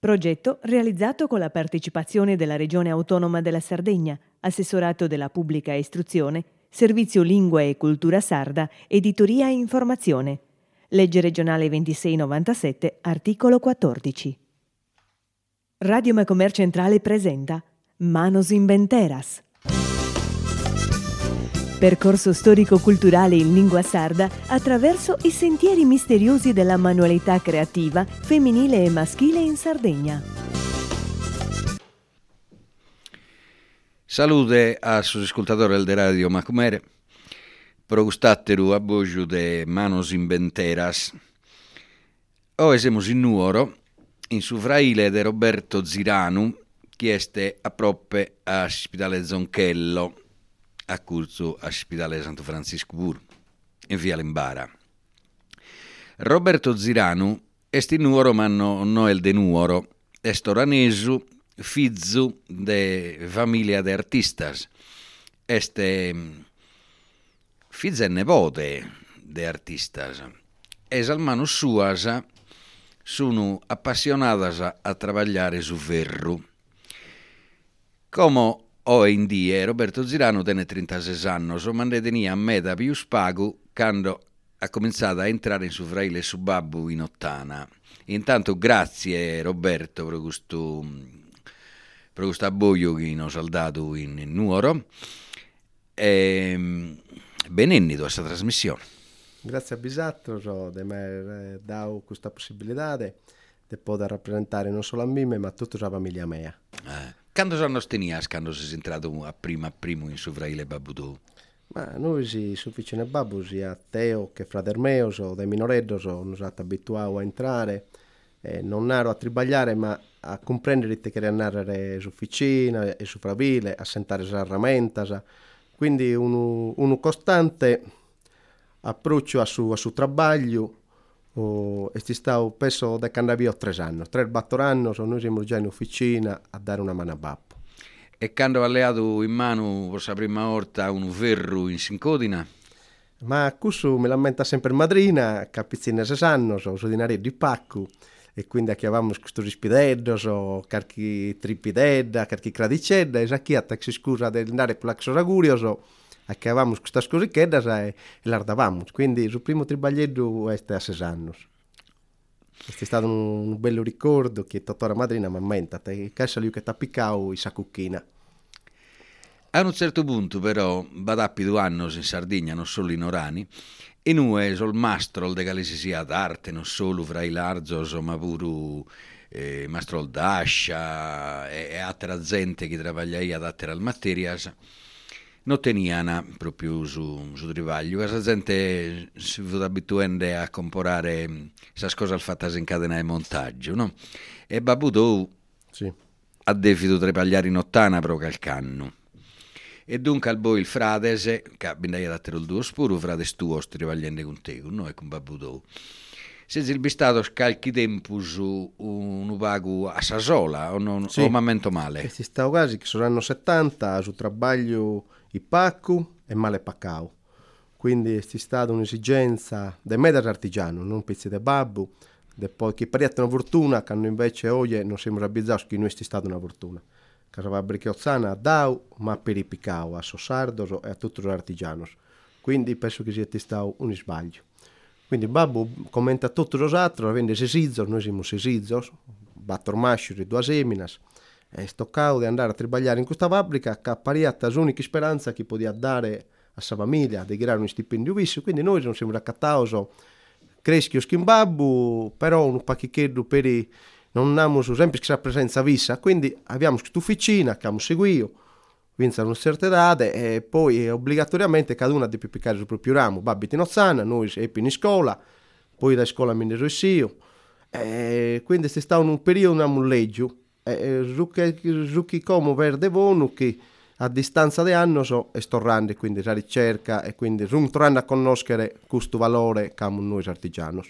Progetto realizzato con la partecipazione della Regione Autonoma della Sardegna, Assessorato della Pubblica Istruzione, Servizio Lingua e Cultura Sarda, Editoria e Informazione. Legge regionale 2697, articolo 14. Radio Macomer Centrale presenta Manos Inventeras. Percorso storico-culturale in lingua sarda attraverso i sentieri misteriosi della manualità creativa femminile e maschile in Sardegna. Salute a sus ascoltatori del Radio Macumere. Progustatteru a boju de Manos Inventeras. O esemos in nuoro, in su fraile de Roberto Ziranu, chieste a proppe a Spitale Zonchello, a curso a Spitale Santo Francisco Bur, in via Lembara. Roberto Ziranu est nuoro, ma no, no el de nuoro, est oranesu, fizu de famiglia de artistas. Este fizu e nepote de artistas. Es almano suas sono appassionadas a, trabalhare su ferro. Come In dia Roberto Zirano tiene 36 anni, ma ne tenia a meta più spago quando ha cominciato a entrare in su fraile su babbo in ottana. Intanto grazie Roberto per questo, per questo abboio che hanno saldato in, in Nuoro. E, benennito questa trasmissione. Grazie a Bisatto di aver dato questa possibilità di poter rappresentare non solo a me ma a tutta la famiglia mia. Eh. Quando sono tenias quando sei entrato a prima primo in Sovraile Babudù? Ma noi si su vicino a Babu, sia Teo che frater mio, so, dai minoreddo, so, non siamo abituati a entrare, eh, non ero a tribagliare, ma a comprendere che era andare su vicina e su a sentare le rammentas, quindi un, un costante approccio a su, a su trabaglio, Oh, e ci stavo penso da quando avevo tre anni, tre quattro anni, noi siamo già in officina a dare una mano a babbo. E quando alleato in mano per la prima volta un ferro in Sincodina? Ma questo mi lamenta sempre madrina, capizzina se sanno, so, so dinari di pacco, e quindi chiamavamo questo rispideddo, so, carchi tripidedda, carchi cradicedda, e sa chi ha scusa di andare per l'axoragurio, so, acabamos con estas cosiquedas e, e las davamos. Quindi il primo tribaglietto è a sei anni. È stato un bello ricordo che tuttora madrina mi ammenta, che è lui che ti ha piccato la cucchina. A un certo punto però, badappi due anni in Sardegna, non solo in Orani, e noi sul mastro de si sia d'arte, non solo fra i larzos, ma pure eh, mastro d'ascia e, e altra gente che lavora ad altre materias, non teniana proprio su, su trivaglio. Questa gente si va abituando a comprare queste cose fatte in catena di montaggio, no? E Babudou sì. ha definito tripagliare in ottana pro calcanno. E dunque al poi il fratese, che ha dato il tuo spuro, frate tuo trivagliando con te, con noi con Babudou. Se il bistato scalchi tempo su un pago a Sasola o non sì. o momento male? Si sta quasi che sono anni 70 su trabaglio i paccu e male paccao. Quindi è stata un'esigenza del me artigiano, non pezzi di babbo, poi che per una fortuna, che invece oggi non siamo rabbizzati che noi è stata una fortuna. Che va bricciozzana a Dau, ma per i picao, a Sossardo e a tutti gli artigiani. Quindi penso che sia stato un sbaglio. Quindi babbo commenta tutto altri, avendo sesizzo, noi siamo sesizzo, battor masciuri, due seminas, e stoccavo di andare a tribagliare in questa fabbrica che appariva l'unica speranza che poteva dare a sua famiglia di creare un stipendio visso quindi noi non siamo raccattati creschi in babbo però un pacchetto per i non abbiamo sempre questa presenza vissa. Quindi abbiamo questa officina che abbiamo seguito a una certa età e poi obbligatoriamente cada uno deve piccare il proprio ramo. Babbi in Ozzana noi siamo in scuola poi da scuola mi ne so e quindi è stato un periodo un leggio Zucchi come verde vonu che a distanza di anni so e sto rando quindi la ricerca e quindi tornando a conoscere questo valore che abbiamo noi artigiani.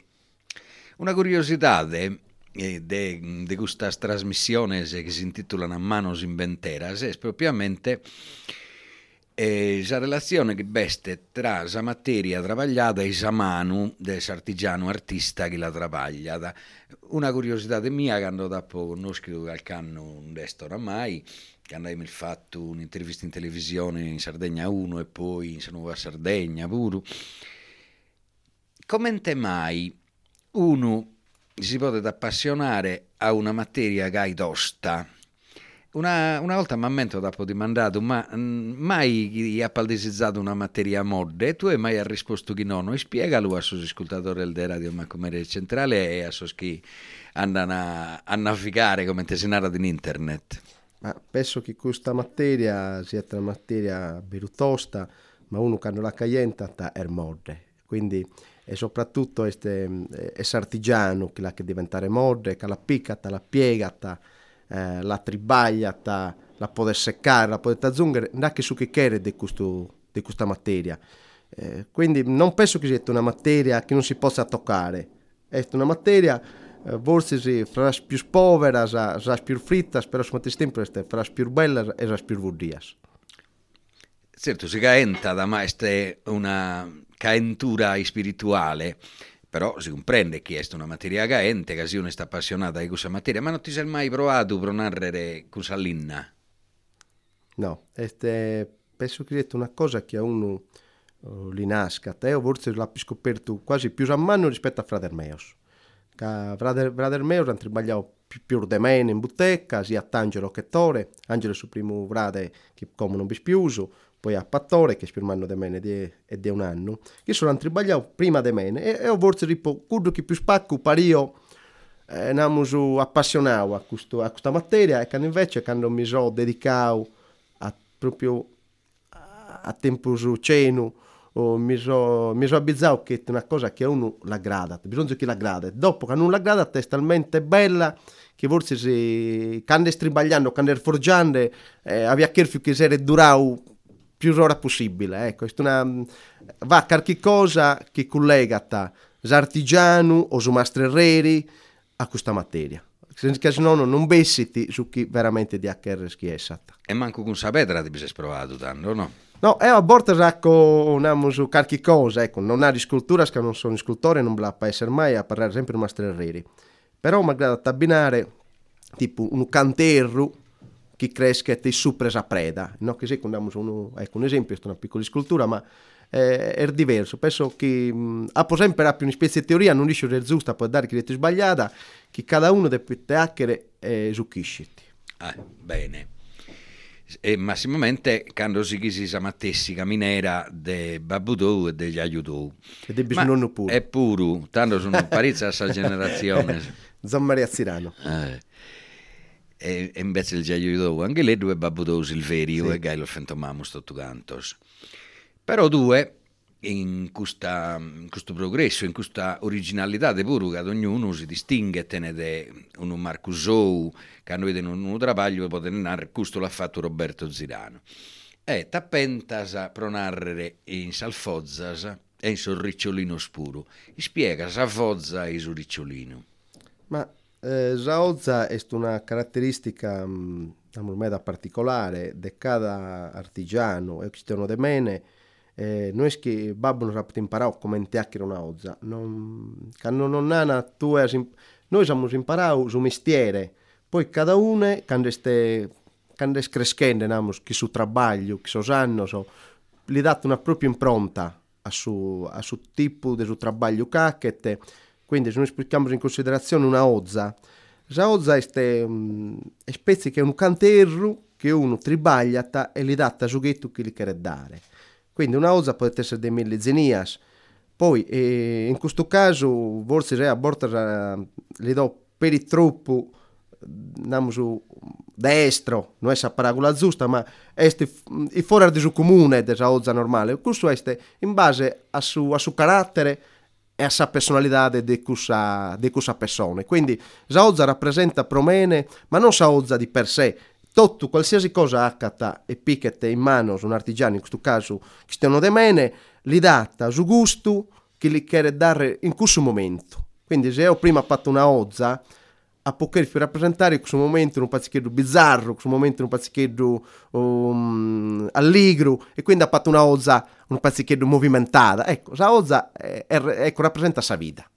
Una curiosità di de, questa trasmissione che si intitola Manos Inventeras è propriamente e la relazione che beste tra la materia travagliata e la mano dell'artigiano artista che la travaglia. Una curiosità mia, quando dopo conosco qualche anno un desto oramai, che abbiamo fatto un'intervista in televisione in Sardegna 1 e poi in Nuova Sardegna pure, come mai uno si può appassionare a una materia che è tosta? Una, una, volta mi ammento dopo di mandato, ma mh, mm, mai ha paldesizzato una materia mod e tu hai mai risposto che no? E spiegalo a suoi ascoltatori del radio ma come centrale e a suoi che andano a, a, navigare come te si narra in internet. Ma penso che questa materia sia una materia tosta, ma uno che non la caienta è mod. Quindi e soprattutto è, è artigiano che la che diventare mod, che la piccata, la piegata, eh, la tribagliata, la può seccare, la può zungere, neanche su che chiede di, questa materia. Eh, quindi non penso che sia una materia che non si possa toccare, è una materia eh, forse fra più povera, sa, più fritta, però al tempo fra più bella e più vudias. Certo, si caenta da ma è una caentura spirituale, però si comprende che è una materia caente, che uno sta appassionata di questa materia, ma non ti sei mai provato a narrare questa linna? No, este, penso che sia una cosa che a uno uh, li nasca, te o forse l'ha scoperto quasi più a mano rispetto a Frater Meos. Frater, Frater Meos ha trabagliato più, più di me in bottega, sia a Angelo che Tore, Angelo su primo frate che come non bispiuso, poi a Pattore, che è più di me e di un anno, che sono tribagliato prima di me e, e ho forse tipo, quello che più spacco pario eh, namus appassionato a, questo, a questa materia e che invece quando mi sono dedicato a, proprio a, tempo su ceno o mi sono mi so abbizzato che è una cosa che a uno la grada, bisogna che la grada. Dopo che non la grada è talmente bella che forse se quando stribagliando, quando forgiando, eh, aveva che che si durato più ora possibile. Ecco, è una, va qualche cosa che collega ta l'artigiano o su mastrerreri a questa materia. Che se no non besiti su chi veramente di HR è stata. E manco con sapere ti sei provato tanto, no? No, e a volte racco su qualche cosa, ecco, non ha di scultura, che non sono scultore, non la essere mai a parlare sempre di mastrerreri. Però magari da abbinare tipo un canterro che cresca e su presa preda. No? Che se andiamo uno, ecco, un esempio, è una piccola scultura, ma eh, è diverso. Penso che mh, ha sempre più una specie di teoria, non che è giusta, può dare che è sbagliata, che cada uno deve hackere e zucchisciti. Ah, bene. E massimamente quando si chiesi sa mattessica minera de Babudou e degli Aiutou. E de bisnonno pure. È puro, tanto sono parizza a questa generazione. Zan Maria Zirano. Eh e, invece il Giaiudo anche lei due babbudo Silverio sì. e Gailo Fentomamus tutto cantos. Però due in, questa, in, questo progresso, in questa originalità di pure che ognuno si distingue tenete un Marcusou che noi in un trabaglio può tenere questo l'ha fatto Roberto Zirano e tappentas a pronarrere in salfozzas e in sorricciolino spuro spiega sa fozza e su ricciolino ma eh, Zaozza è una caratteristica mm, particolare di cada artigiano e cristiano de mene eh, noi che babbo non imparare come intacchiare una ozza non, quando non ha tu noi siamo imparato su mestiere poi cada uno quando ste quando crescendo chi su trabaglio chi so sanno so, gli dà una propria impronta a su, a su tipo di su trabaglio cacchete quindi se noi prendiamo in considerazione una ozza, la ozza è una specie che è un canterro che uno tribaglia e gli dà giochetto che gli vuole dare. Quindi una ozza può essere dei mille zenias, poi eh, in questo caso forse a volte le do per il troppo andiamo su destro, non è la paragola giusta, ma è fuori del comune della ozza normale. Questo è in base a suo, a suo carattere a sa personalità di questa, di questa persona. Quindi Saozza rappresenta promene, ma non Saozza di per sé. Tutto, qualsiasi cosa accata e picchete in mano su un artigiano, in questo caso Cristiano De Mene, li data su gusto che gli vuole dare in questo momento. Quindi se io prima ho fatto una ozza, a poter rappresentare questo momento in un pazzichetto bizzarro, questo momento in un pazzichetto um, allegro e quindi ha fatto una oza, un pazzichetto movimentata. Ecco, la oza è, è, ecco, rappresenta sa vita.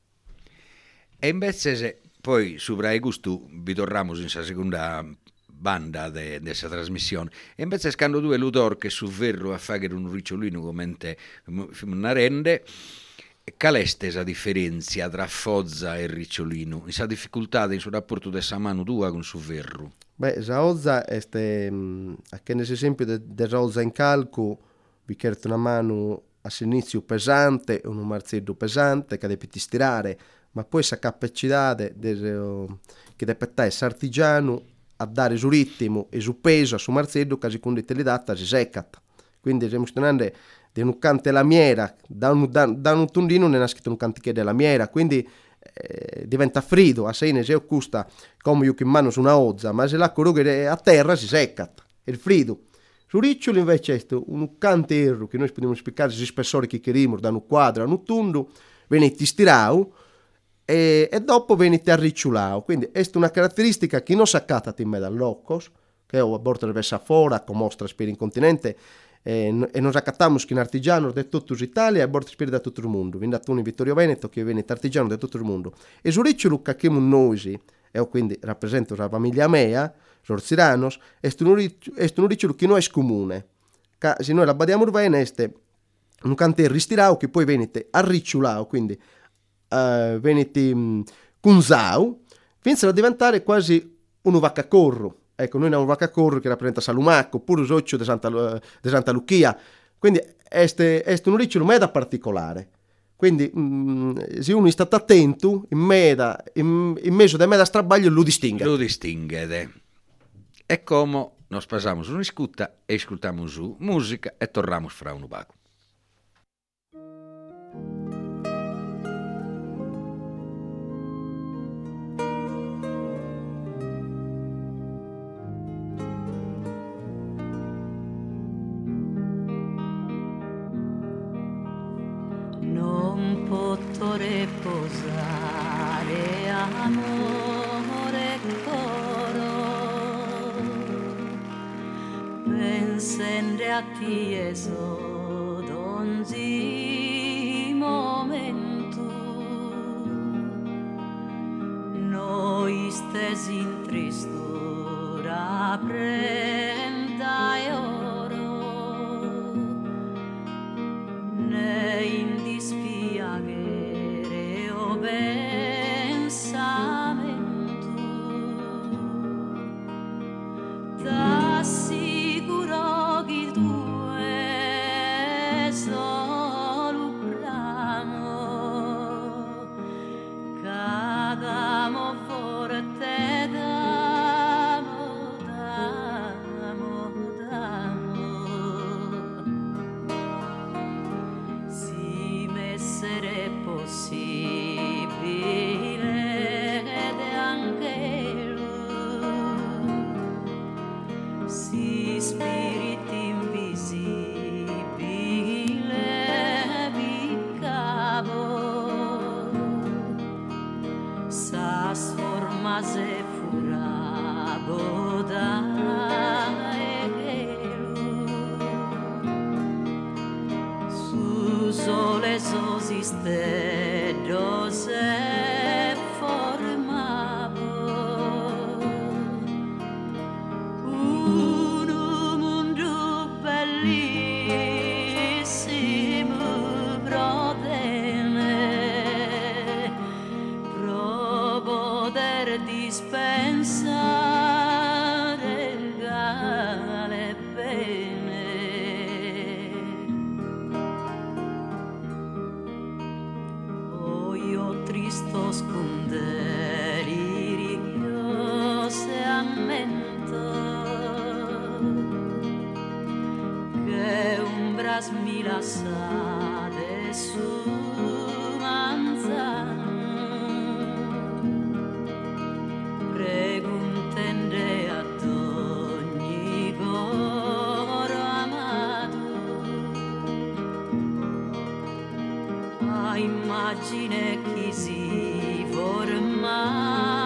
E invece se poi su Brai Gustu vi torniamo in seconda banda di questa trasmissione e invece scando due ludor che su verro a fare un ricciolino come una rende È questa differenza tra Fozza e Ricciolino? Questa difficoltà in suo rapporto di mano tua con su verro? Beh, Zaozza è mm, anche nell'esempio di Zaozza in calco, vi chiedo una mano a sinizio pesante, un marzello pesante che deve stirare, ma poi sa capacità de, de, che deve essere artigiano a dare su ritmo e su peso su marzello che secondo te le data si secca. Quindi stiamo studiando di un cante lamiera, da un, da, da un tondino ne è scritto un cantiche della lamiera, quindi eh, diventa freddo, a sei se custa come io che mano su una ozza, ma se l'acqua a terra si secca, è il freddo. Su ricciolo invece è un canterro che noi possiamo spiegare gli spessori che querimo da un quadro a un tondo, viene stirato e, e, dopo viene arricciolato. Quindi è una caratteristica che non si accata in me dall'occos, che a bordo deve essere fuori, come mostra per il continente, e, e nos accattamos che in artigiano di tutta l'Italia e a bordo spirito da tutto il mondo. Quindi tu in Vittorio Veneto che viene artigiano di tutto il mondo. E su che abbiamo noi, e quindi rappresento la famiglia mia, Sorziranos, è un ricciolo che non è comune. Se noi la badiamo bene, è un cantiere ristirao che poi viene arricciolato, quindi uh, viene um, cunzao, fino a diventare quasi un vaccacorro Ecco, noi abbiamo vacca corro che rappresenta Salumacco, pure Soccio di Santa, Santa Lucia. Quindi è un ricciolo meda particolare. Quindi mm, se uno è stato attento, in, meda, in, in mezzo del meda strabaglio lo distingue. Lo distingue. E come nos passamos un'iscutta e ascoltiamo su musica e torniamo fra un baco. A ti eso donzi momento noi stesi in tristura prenda immagine chi si formanti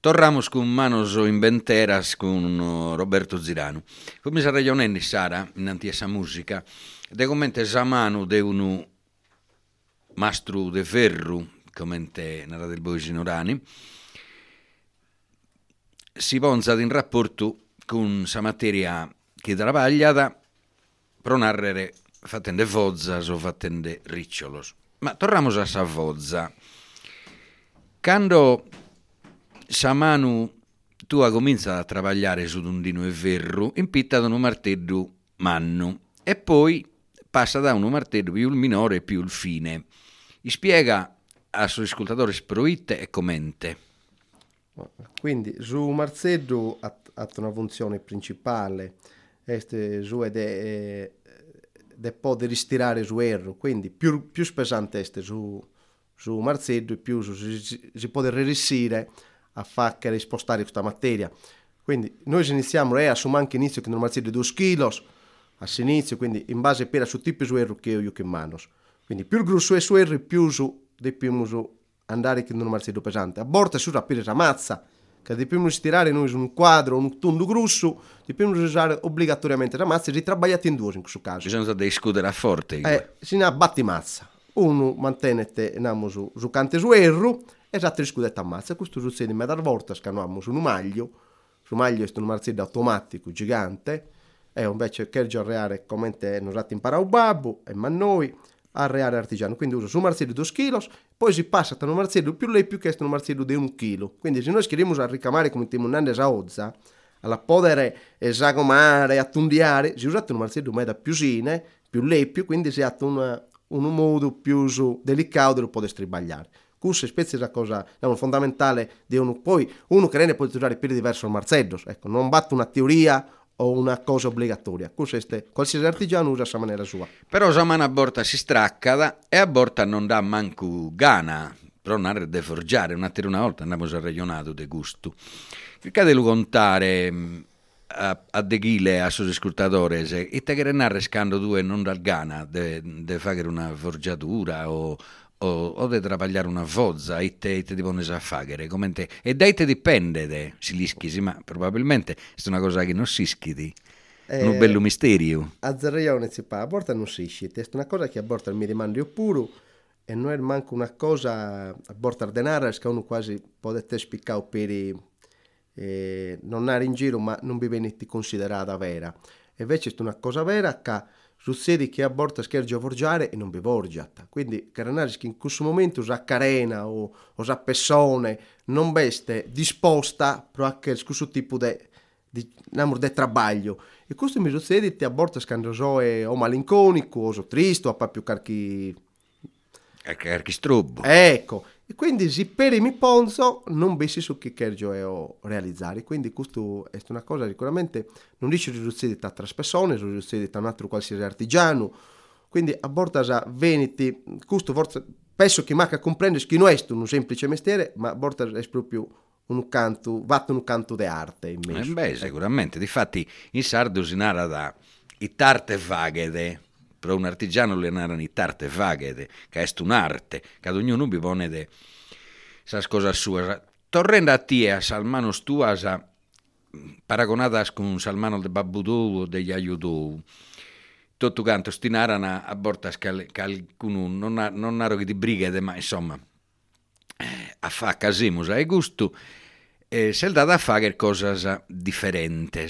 Torramos con manos inventeras con Roberto Zirano. Come sa ragionando Sara, in essa musica, de commente Zamanu de un mastro de ferro, come nella del Boisinorani, si ponza in rapporto con sa materia che travagliata pro narrere fattende vozzas o fattende ricciolos. Ma torniamo a sa vozza. Quando sa manu tua comincia a travagliare su un dino e verro, impitta da un martello manno e poi passa da un martello più il minore più il fine. I spiega a suo ascoltatore sproitte e commente. Quindi su martello ha, ha una funzione principale, este su è de poter ristirare su erro, quindi più, più pesante è su, su Marzedo più si, si può riuscire a fare spostare questa materia. Quindi noi iniziamo a assumere anche inizio che Marzedo 2 kg a inizio, quindi in base per su tipo su erro che io che manos. Quindi più grosso è su erro, più su, di più su andare che Marzedo pesante. A borta su rapire la mazza, che dobbiamo stirare noi su un quadro, un tondo grosso, dobbiamo usare obbligatoriamente la mazza e ritrabagliate in due in questo caso. Bisogna dei scudere forte. Eh, si ne batti mazza. Uno mantenete su, su cante su erro e l'altro scudetta a mazza. Questo succede in mezza volta, scanuamo su un maglio, su maglio è un marziello automatico gigante, e invece che reare come non usate imparare un babbo, e ma noi arreare artigiano. Quindi uso su marziello 2 kg, poi si passa da un marziello più lei più che un marziello di 1 kg. Quindi se noi scriviamo a ricamare come timonande a ozza, alla podere esagomare, attundiare, si usa un marziello meda più sine, più leppio, quindi si ha un, un modo più delicato lo può stribagliare. Questa specie è la cosa è fondamentale di uno. Poi uno che ne può usare per diverso il marzello, ecco, non batte una teoria o una cosa obbligatoria. Questo, qualsiasi artigiano usa a maniera sua. Però la mano borta si stracca e a borta non dà manco gana è da forgiare, una una volta andiamo a ragionato de gusto. Cercate di contare mm, a, de ghile a suoi ascoltatori e te che narre scando due non dal gana di fare una forgiatura o, o, o di travagliare una vozza e te, te devono fare te, e dai te dipende de, si lischisi ma probabilmente è una cosa che non si schidi eh, un bello misterio. A zerrione si fa a borta non si schidi è una cosa che a borta mi rimando puro e non è manco una cosa a borta denaro che uno quasi potete spiccare per eh, non andare in giro ma non vi venite considerata vera. Invece è una cosa vera che succede che a volte scherzo a forgiare e non vi forgiata. Quindi, caranari che in questo momento usa carena o usa persone non veste disposta per questo tipo di di, di trabalho. E questo mi succede che a volte scandoso è o malinconico, o triste, o più carchi... Carchi strubbo. Ecco, e quindi se per mi ponzo non bessi su che kergio è o realizzare. Quindi questo è una cosa sicuramente non dice riduzione da altre persone, riduzione da un altro qualsiasi artigiano. Quindi a borta veniti, questo forse penso che manca comprendere che non è un semplice mestiere, ma a borta è proprio un canto, vatto un canto di arte. Eh beh, sicuramente. Difatti in sardo si narra da i tarte Para un artigiano lenaranitar te fáguete, que é un arte, ad ognuno vi pone de sa cosa sua. Torrendo a ti as manos túas a, paragonadas con Salmano de Babudou ou de Yayudou, tutto quanto stinarana a bortas che, qualcuno non, ha, non ero che di brigate, ma insomma, a fa casimus a gusto, eh, se data a fare cose differenti.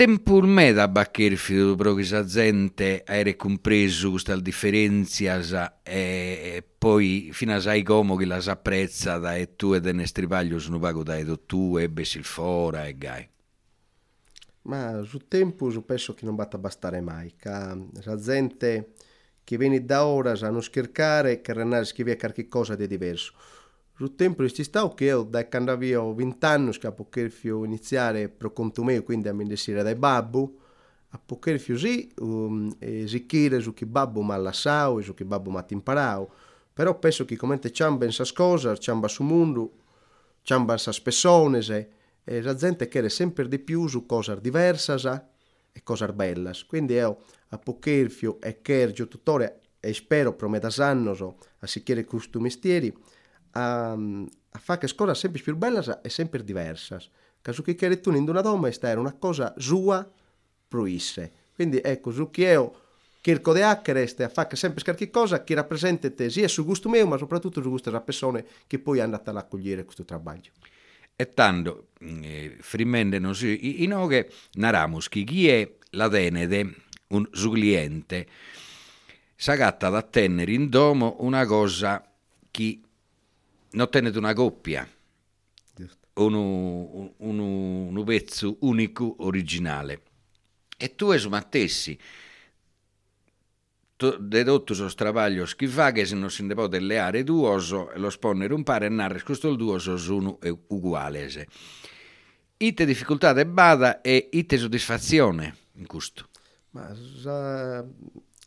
Tempul me da baccherfido pro che sa gente aere compreso questa differenza e poi fino a sai come che la s'apprezza da e tu e ne stripaglio sono pago da e tu e besil fora e gai. Ma su tempo penso che non batta bastare mai, che la gente che viene da ora sa non scherzare che renare scrivere qualche cosa di diverso sul tempo ci sta che da quando avevo 20 anni che poter iniziare per conto mio quindi a mendesire dai babbo a poter sì um, e zicchire su che babbo mi ha lasciato e su che babbo mi ha imparato però penso che come ciamba in sa cosa ciamba su mondo ciamba sa persone e la gente chiede sempre di più su cose diverse e cose belle quindi io a poter e chergio tuttora e spero prometas annos a si chiede questo mestieri a, a fare cose sempre più belle e sempre diverse. Caso che chiede tu in una donna era una cosa sua proisse. Quindi ecco, su chi io cerco di hacker a fare sempre qualche cosa che rappresenta te sia su gusto mio, ma soprattutto su gusto della persona che poi è andata a accogliere questo lavoro. E tanto, eh, frimende non si, in oghe naramus chi è la tenede, un suo cliente, s'agatta ad attendere in domo una cosa che non tenete una coppia, un, un, un pezzo unico, originale. E tu es mattessi, dedotto so strabaglio schifa che se non si ne può delle aree duoso lo sponnere un pare e narre questo il duoso sono uguale. Ite difficoltà de bada e ite soddisfazione in questo. Ma la,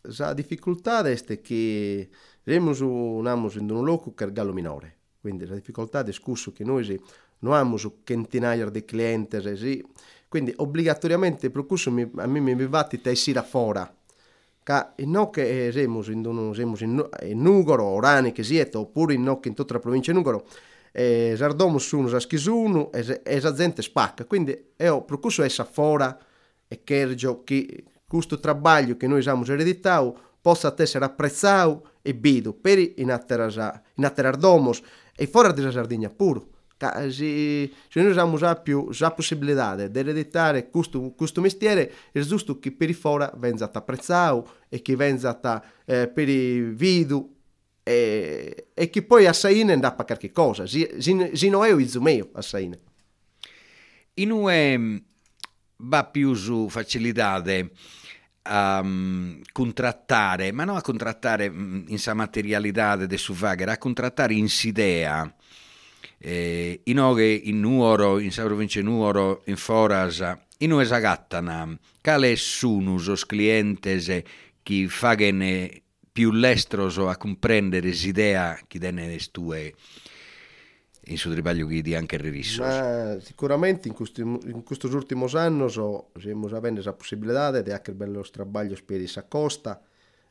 la difficoltà è che siamo in un luogo che è gallo minore, quindi la difficoltà è che noi non abbiamo centinaia di clienti, sì, quindi obbligatoriamente per questo a me mi va di tessere fuori Ca in no che siamo in, siamo in, in Nugoro, Orani che siete, oppure in in tutta la provincia di Nugoro, eh, sardomo sono a schisuno e, e la gente spacca. Quindi io per questo è fuori e che questo lavoro che noi abbiamo ereditato possa essere apprezzato e bido per in atterardomos e fuori della Sardegna pure. Se, noi abbiamo già più la possibilità di ereditare questo, questo mestiere, è giusto che per i fuori venga apprezzato e che venga eh, per i video e, e che poi a Saine andrà a qualche cosa. Non è il mio a Saine. In UE va più su facilità a um, contrattare, ma non a contrattare mm, in sa materialità de su vagher, a contrattare in sidea eh, in oghe in Nuoro, in sa provincia Nuoro, in Forasa, in ue sagattana, cale sunus os clientes chi faghen più lestros a comprendere l'idea chi dene stue in suo tribaglio di anche rivisso. Ma sicuramente in questi, in questi ultimi anni so, abbiamo avuto la possibilità di anche bello traballo per i costa,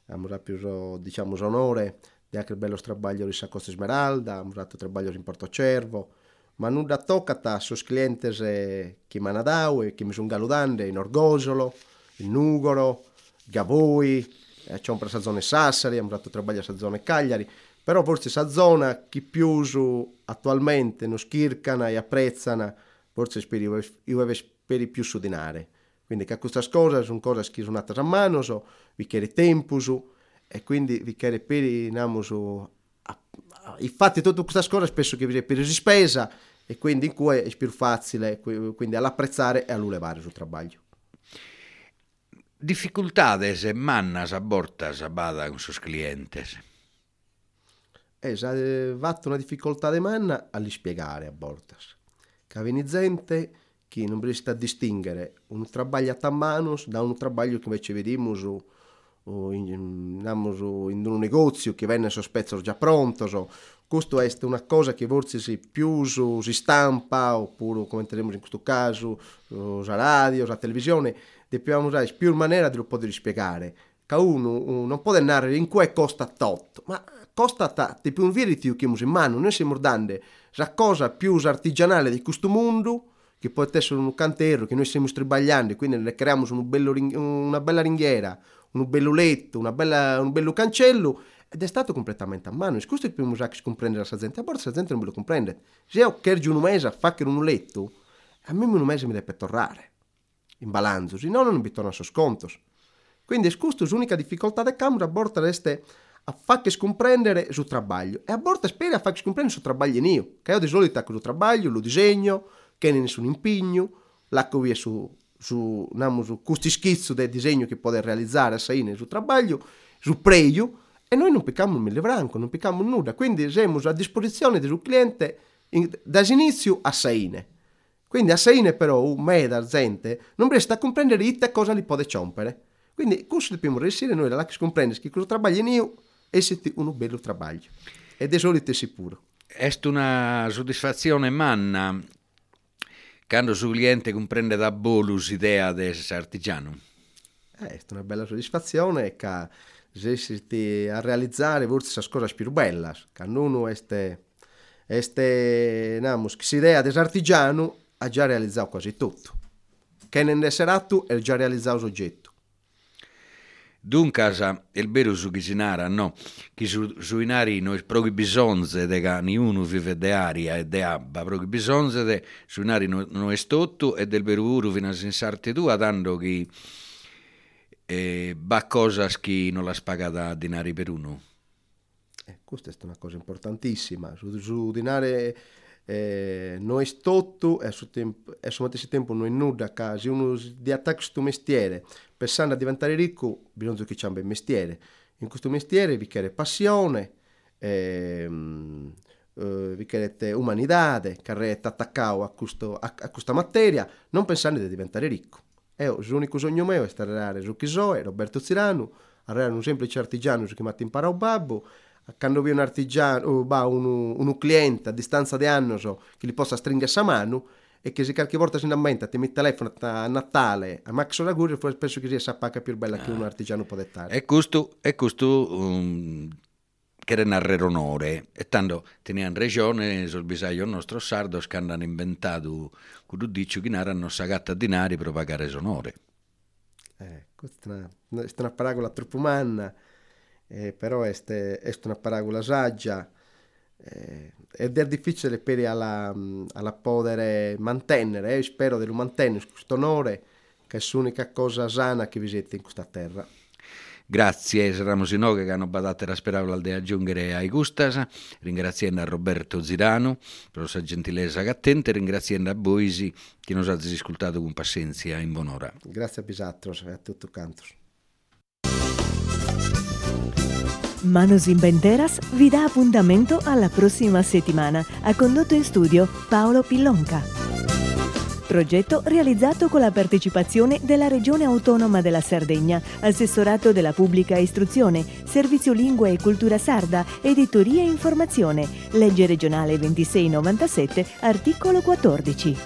abbiamo più diciamo onore di anche bello traballo di Costa Smeralda, abbiamo fatto traballo in Porto Cervo, ma non da toccata su clienti che mi hanno dato e che mi sono galudando in Orgosolo, in Nugoro, Gavoi, eh, c'è un per la zona Sassari, abbiamo fatto traballo nella zona Cagliari, però forse questa zona che più attualmente non schircano e apprezzano, forse io spero più su dinare. Quindi che queste cose sono cose che sono nate a mano, so, vi chiede tempo su, e quindi vi chiede per su, infatti tutte queste cose spesso che vi per spesa e quindi in cui è più facile quindi all'apprezzare e all'ulevare sul lavoro. Difficoltades mannas a bortas a bada con sus clientes? Eh, ha fatto una difficoltà di manna a spiegare a bortas. Gente che non riesce a distinguere un lavoro a mano da un lavoro che invece vediamo su, in, in un negozio che venne sospetto già pronto. So. Questo è una cosa che forse si più su, si stampa, oppure come vedremo in questo caso, sulla radio, sulla televisione, dobbiamo usare più maniera di poter spiegare. Che uno non può andare in cui costa tot, ma costa tanto, più un virtù che mano, noi stiamo dando la cosa più artigianale di questo mondo, che può essere un cantero, che noi stiamo stribagliando, quindi ne creiamo un una bella ringhiera, un bello letto, bella, un bello cancello, ed è stato completamente a mano. E questo è il primo che comprende la gente, a volte la gente non lo comprende. Se io chiedo un mese a fare un letto, a me un mese mi deve tornare in balanzo, se no non mi torna su sconto. Quindi questa è l'unica difficoltà del campo, a volte resta a farci scomprendere sul lavoro e a volte spera a farci scomprendere sul lavoro mio, che io di solito con il lavoro lo disegno, che non è nessun impegno, l'acco via su, su, diciamo, su questo schizzo del disegno che può realizzare a Saine sul lavoro, sul preio, e noi non picchiamo il branco, non picchiamo nulla, quindi siamo a disposizione del cliente dall'inizio a Saine. Quindi a Saine però me da gente non riesce a comprendere ite cosa li può chompere. Quindi questo dobbiamo riuscire noi a comprendere che cosa lavoro io e se un bello lavoro. Ed è solito sicuro. È una soddisfazione manna quando il cliente comprende da bolus l'idea di essere artigiano. Eh, è una bella soddisfazione che riesci a realizzare forse le cose più belle, che non è questa idea dell'artigiano ha già realizzato quasi tutto. Che non essere atto è già realizzato il soggetto. Dunque, il vero su Chisinara, no, che su, inari noi proprio bisogno di che ognuno vive di aria e di abba, proprio bisogno di su inari non no è tutto e del vero uru fino a sensarte tu, tanto che eh, va cose che non la spagata dinari per uno. Eh, questa è una cosa importantissima, su, su dinari eh, non è tutto e, su tempo, e tempo non è nulla, se uno di attacca questo mestiere pensando a diventare ricco bisogna che c'è un bel mestiere. In questo mestiere vi chiede passione, ehm, eh, vi chiede umanità, che è attaccato a, questo, a, a, questa materia, non pensando di diventare ricco. Io, l'unico sogno mio è stare su Chisoe, Roberto Zirano, arrivare un semplice artigiano mi ha imparato babbo, quando vi un artigiano, o un, un cliente a distanza di anni so, che gli possa stringere sa mano, e che se qualche volta si innamenta ti mette telefono a Natale a Max Olagurio penso che sia la pacca più bella ah. che un artigiano può dettare e questo, è questo um, che era narrare onore. E tanto tenia in regione sul bisogno nostro sardo che hanno inventato quello dice che hanno sagato a dinari per pagare onore eh, questa è una, una paragola troppo umana eh, però è, è una paragola saggia eh, ed è difficile per alla, alla poter mantenere, eh? spero di mantenere questo onore che è l'unica cosa sana che vi siete in questa terra. Grazie, saremo noi che hanno badato la speranza di aggiungere ai Gustas, ringraziando a Roberto Zirano per la sua gentilezza attenta ringraziando a Boisi che nos ha ascoltato con pazienza in buon'ora. Grazie a Bisatros e a tutto cantos. Manos Inventeras vi dà appuntamento alla prossima settimana. Ha condotto in studio Paolo Pillonca. Progetto realizzato con la partecipazione della Regione Autonoma della Sardegna, Assessorato della Pubblica Istruzione, Servizio Lingua e Cultura Sarda, Editoria e Informazione, Legge regionale 2697, articolo 14.